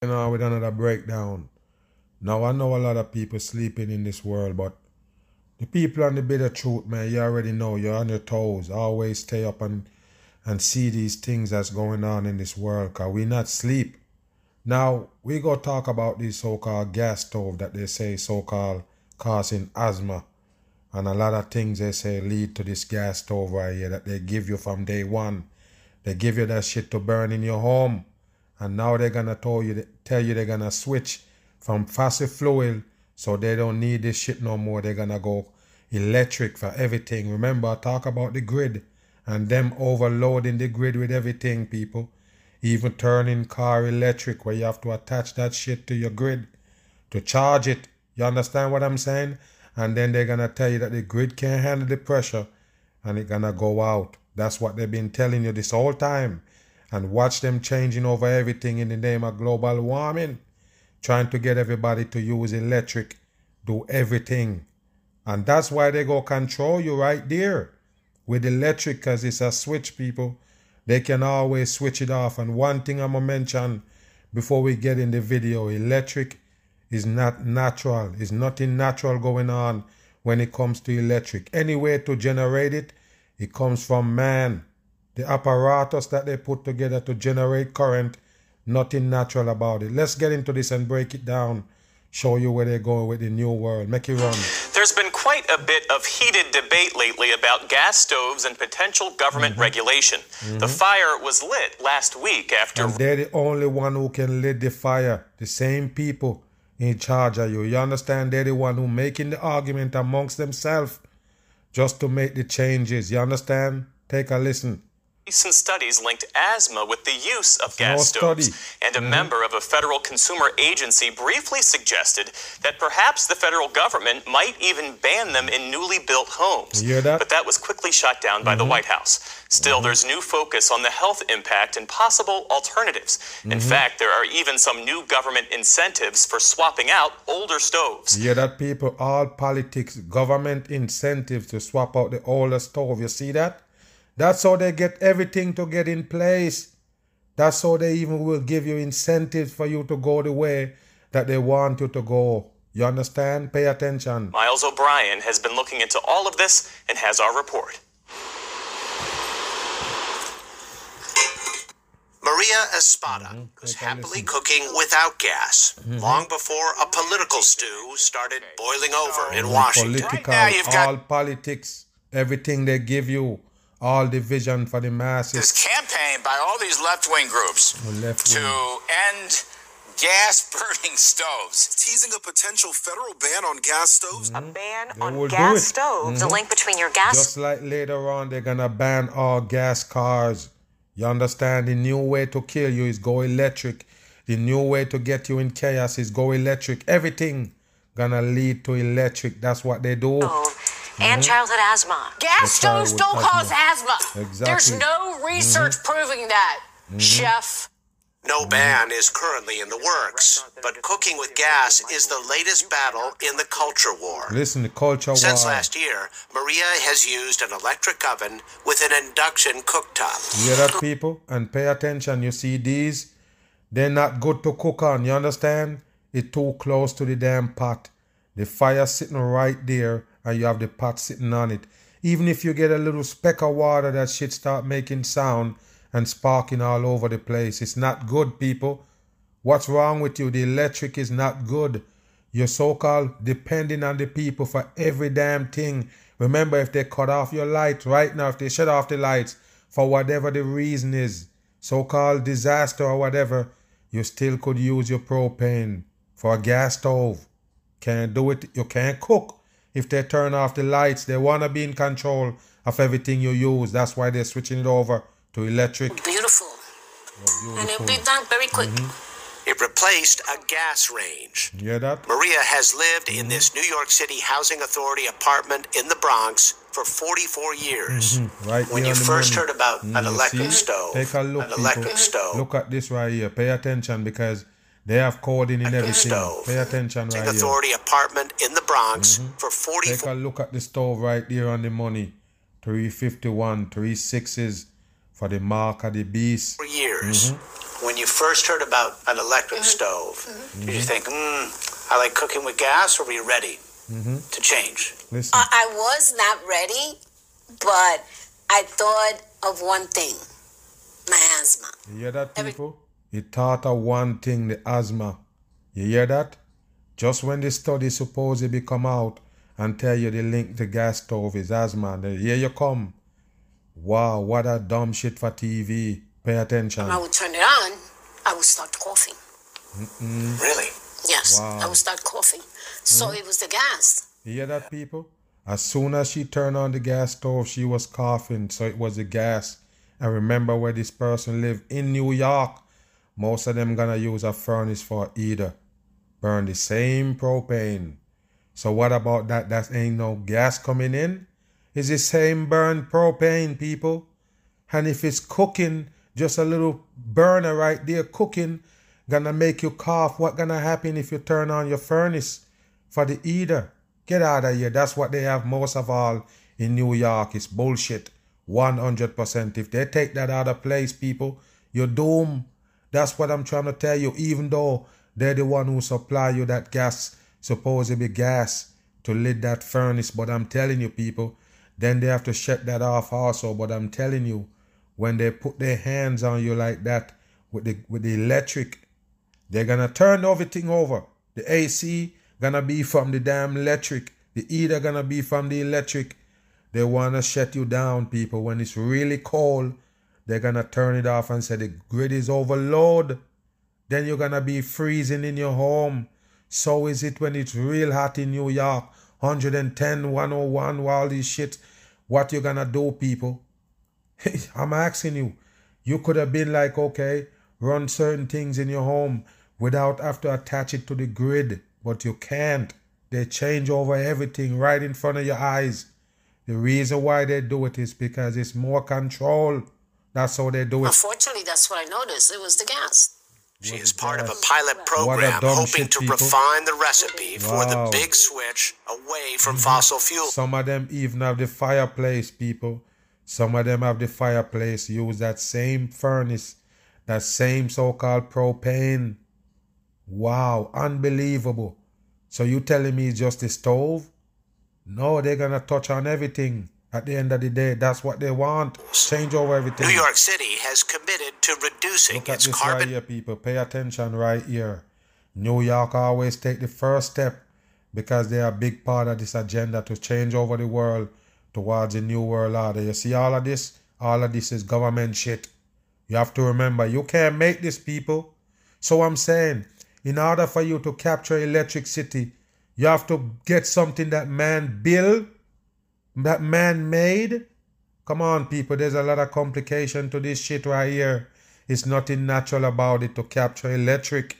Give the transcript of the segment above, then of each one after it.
You know, with another breakdown. Now I know a lot of people sleeping in this world, but the people on the bit of truth, man, you already know you're on your toes. Always stay up and and see these things that's going on in this world, cause we not sleep. Now we go talk about this so-called gas stove that they say so-called causing asthma, and a lot of things they say lead to this gas stove right here that they give you from day one. They give you that shit to burn in your home and now they're gonna tell you tell you they're gonna switch from fossil fuel so they don't need this shit no more. They're gonna go electric for everything. Remember i talk about the grid and them overloading the grid with everything people. Even turning car electric where you have to attach that shit to your grid to charge it. You understand what i'm saying? And then they're gonna tell you that the grid can't handle the pressure and it's gonna go out. That's what they've been telling you this whole time and watch them changing over everything in the name of global warming, trying to get everybody to use electric, do everything. And that's why they go control you right there with electric because it's a switch, people. They can always switch it off. And one thing I'm going to mention before we get in the video electric is not natural. There's nothing natural going on when it comes to electric. Any way to generate it, it comes from man the apparatus that they put together to generate current, nothing natural about it. Let's get into this and break it down, show you where they're going with the new world. Make it run. There's been quite a bit of heated debate lately about gas stoves and potential government mm-hmm. regulation. Mm-hmm. The fire was lit last week after. And they're the only one who can lit the fire. The same people in charge of you. You understand? They're the one who making the argument amongst themselves just to make the changes. You understand? Take a listen. Recent studies linked asthma with the use of gas stoves, and a mm-hmm. member of a federal consumer agency briefly suggested that perhaps the federal government might even ban them in newly built homes. That? But that was quickly shot down by mm-hmm. the White House. Still, mm-hmm. there's new focus on the health impact and possible alternatives. In mm-hmm. fact, there are even some new government incentives for swapping out older stoves. You hear that, people? All politics, government incentives to swap out the older stove. You see that? That's how they get everything to get in place. That's how they even will give you incentives for you to go the way that they want you to go. You understand? Pay attention. Miles O'Brien has been looking into all of this and has our report. Maria Espada mm-hmm. was happily cooking without gas mm-hmm. long before a political stew started boiling over in Washington. Political, right now, all got- politics, everything they give you all division for the masses. This campaign by all these left wing groups to end gas burning stoves. Teasing a potential federal ban on gas stoves. Mm-hmm. A ban they on gas stoves. Mm-hmm. The link between your gas. Just like later on, they're gonna ban all gas cars. You understand? The new way to kill you is go electric. The new way to get you in chaos is go electric. Everything gonna lead to electric. That's what they do. Oh and mm-hmm. childhood asthma. Gas stoves don't cause asthma. Exactly. There's no research mm-hmm. proving that, mm-hmm. chef. No ban is currently in the works, but cooking with gas is the latest battle in the culture war. Listen, the culture Since war. Since last year, Maria has used an electric oven with an induction cooktop. You hear that, people? And pay attention. You see these? They're not good to cook on. You understand? It's too close to the damn pot. The fire sitting right there and you have the pot sitting on it. Even if you get a little speck of water, that shit start making sound and sparking all over the place. It's not good, people. What's wrong with you? The electric is not good. You're so called depending on the people for every damn thing. Remember, if they cut off your light right now, if they shut off the lights for whatever the reason is, so called disaster or whatever, you still could use your propane for a gas stove. Can't do it. You can't cook if they turn off the lights, they want to be in control of everything you use. That's why they're switching it over to electric. Beautiful. beautiful. And it'll be done very quick. Mm-hmm. It replaced a gas range. Yeah, that? Maria has lived in this New York City Housing Authority apartment in the Bronx for 44 years. Mm-hmm. Right when you first money. heard about mm, an electric see? stove, Take a look, an electric stove. Look at this right here. Pay attention because they have coding in everything. Stove. Pay attention right Authority here. apartment in the Bronx mm-hmm. for 40. Take a look at the stove right there on the money. 351, three sixes for the mark of the beast. For years. Mm-hmm. When you first heard about an electric stove, Mm-hmm. did you think, hmm, I like cooking with gas, or were you ready Mm-hmm. to change? Listen. I, I was not ready, but I thought of one thing my asthma. You hear that, people? He thought of one thing, the asthma. You hear that? Just when the study supposedly be come out and tell you the link to gas stove is asthma, then here you come. Wow, what a dumb shit for TV. Pay attention. When I would turn it on, I would start coughing. Mm-mm. Really? Yes, Wow. I would start coughing. So mm-hmm. it was the gas. You hear that, people? As soon as she turned on the gas stove, she was coughing, so it was the gas. And remember where this person lived in New York. Most of them gonna use a furnace for either burn the same propane. So what about that? That ain't no gas coming in. It's the same burn propane, people. And if it's cooking, just a little burner right there cooking, gonna make you cough. What gonna happen if you turn on your furnace for the heater? Get out of here. That's what they have most of all in New York. It's bullshit. 100%. If they take that out of place, people, you're doomed. That's what I'm trying to tell you. Even though they're the one who supply you that gas, supposedly gas, to lit that furnace. But I'm telling you, people, then they have to shut that off also. But I'm telling you, when they put their hands on you like that with the with the electric, they're gonna turn everything over. The AC gonna be from the damn electric. The heater gonna be from the electric. They wanna shut you down, people. When it's really cold, they're gonna turn it off and say the grid is overload. Then you're gonna be freezing in your home. So is it when it's real hot in New York, 110, 101, all this shit. What you gonna do, people? I'm asking you. You could have been like, okay, run certain things in your home without have to attach it to the grid, but you can't. They change over everything right in front of your eyes. The reason why they do it is because it's more control. That's how they do it. Unfortunately, that's what I noticed. It was the gas. She is part of a pilot program dumb hoping to people. refine the recipe for the big switch away from mm-hmm. fossil fuels. Some of them even have the fireplace, people. Some of them have the fireplace, use that same furnace, that same so called propane. Wow, unbelievable. So you telling me it's just the stove? No, they're gonna touch on everything. At the end of the day, that's what they want. Change over everything. New York City has committed to reducing Look at its this carbon right here, people. Pay attention right here. New York always take the first step because they are a big part of this agenda to change over the world towards a new world order. You see all of this? All of this is government shit. You have to remember, you can't make this, people. So I'm saying, in order for you to capture Electric City, you have to get something that man built, that man made. Come on, people. There's a lot of complication to this shit right here. It's nothing natural about it to capture electric.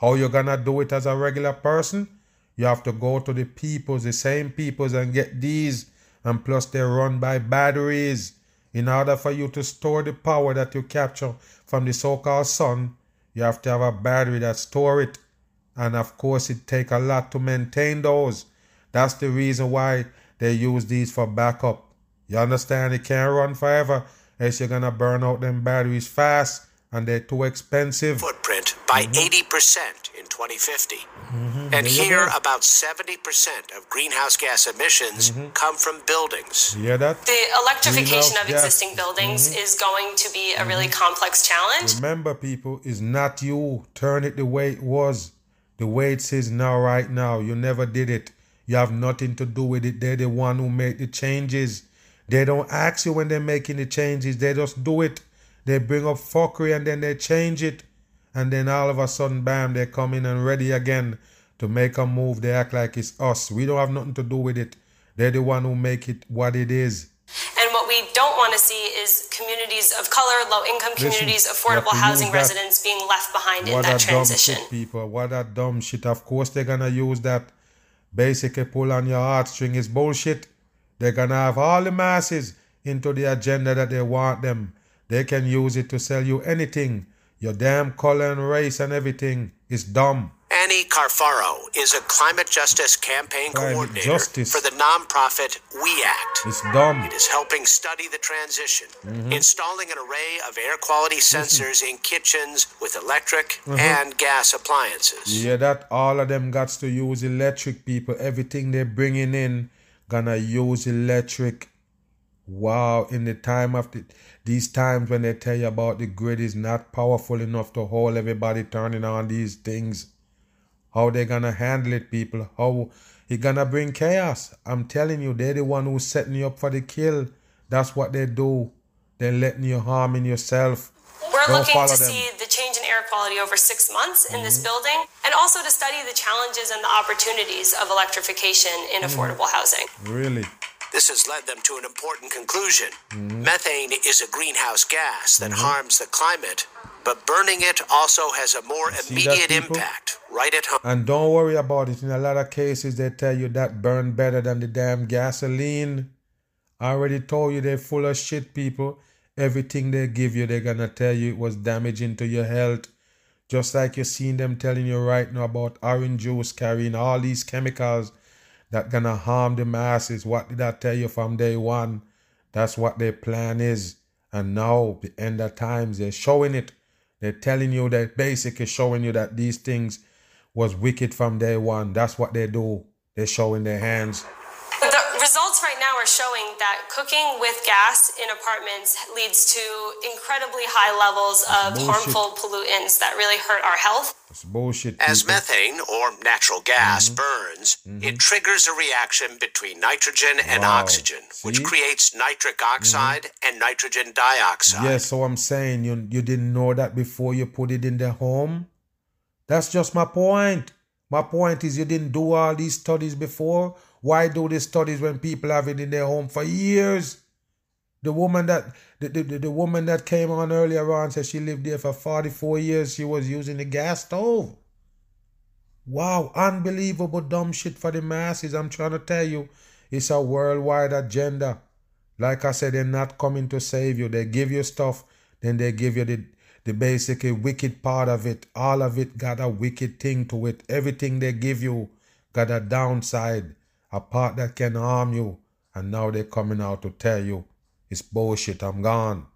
How you gonna do it as a regular person? You have to go to the peoples, the same peoples, and get these. And plus, they're run by batteries. In order for you to store the power that you capture from the so-called sun, you have to have a battery that store it. And of course, it take a lot to maintain those. That's the reason why they use these for backup. You understand? It can't run forever, else you're gonna burn out them batteries fast, and they're too expensive. footprint by Mm-hmm. 80% in 2050. And There you here, go. about 70% of greenhouse gas emissions Mm-hmm. come from buildings. You hear that? The electrification Greenhouse of gas. existing buildings Mhm. is going to be a really complex challenge. Remember, people, it's not you. Turn it the way it was, the way it is now, right now. You never did it. You have nothing to do with it. They're the one who make the changes. They don't ask you when they're making the changes. They just do it. They bring up fuckery and then they change it. And then all of a sudden, bam, they come in and ready again to make a move. They act like it's us. We don't have nothing to do with it. They're the one who make it what it is. And what we don't want to see is communities of color, low income communities, Listen, affordable housing residents being left behind in that transition. Dumb shit, people, what that dumb shit. Of course, they're gonna use that basically pull on your heartstring is bullshit. They're gonna have all the masses into the agenda that they want them. They can use it to sell you anything. Your damn color and race and everything is dumb. Annie Carforo is a climate justice campaign climate coordinator justice. for the nonprofit We Act. It's dumb. It is helping study the transition, mm-hmm. installing an array of air quality sensors in kitchens with electric mm-hmm. and gas appliances. Yeah, that all of them got to use electric people. Everything they're bringing in gonna use electric. Wow, in the time of the, these times when they tell you about the grid is not powerful enough to hold everybody turning on these things how they gonna handle it, people. How he gonna bring chaos. I'm telling you, they're the one who's setting you up for the kill. That's what they do. They're letting you harm in yourself. We're Don't looking to them. see the change in air quality over six months in mm-hmm. this building and also to study the challenges and the opportunities of electrification in mm-hmm. affordable housing. Really? This has led them to an important conclusion. Mm-hmm. Methane is a greenhouse gas that mm-hmm. harms the climate but burning it also has a more immediate impact right at home. And don't worry about it. In a lot of cases, they tell you that burn better than the damn gasoline. I already told you they're full of shit, people. Everything they give you, they're gonna tell you it was damaging to your health. Just like you're seeing them telling you right now about orange juice carrying all these chemicals that gonna harm the masses. What did I tell you from day one? That's what their plan is. And now, the end of times, they're showing it. They're telling you that basically showing you that these things was wicked from day one. That's what they do. They're showing their hands. The results right now are showing that cooking with gas in apartments leads to incredibly high levels of harmful pollutants that really hurt our health. Bullshit. As methane or natural gas mm-hmm. burns, mm-hmm. it triggers a reaction between nitrogen and wow. oxygen, See? which creates nitric oxide mm-hmm. and nitrogen dioxide. Yes, so I'm saying you you didn't know that before you put it in the home. That's just my point. My point is you didn't do all these studies before why do these studies when people have it in their home for years? The woman that the, the, the woman that came on earlier on said she lived there for 44 years. She was using the gas stove. Wow, unbelievable dumb shit for the masses. I'm trying to tell you, it's a worldwide agenda. Like I said, they're not coming to save you. They give you stuff, then they give you the the basically wicked part of it. All of it got a wicked thing to it. Everything they give you got a downside a part that can harm you, and now they're coming out to tell you it's bullshit, I'm gone.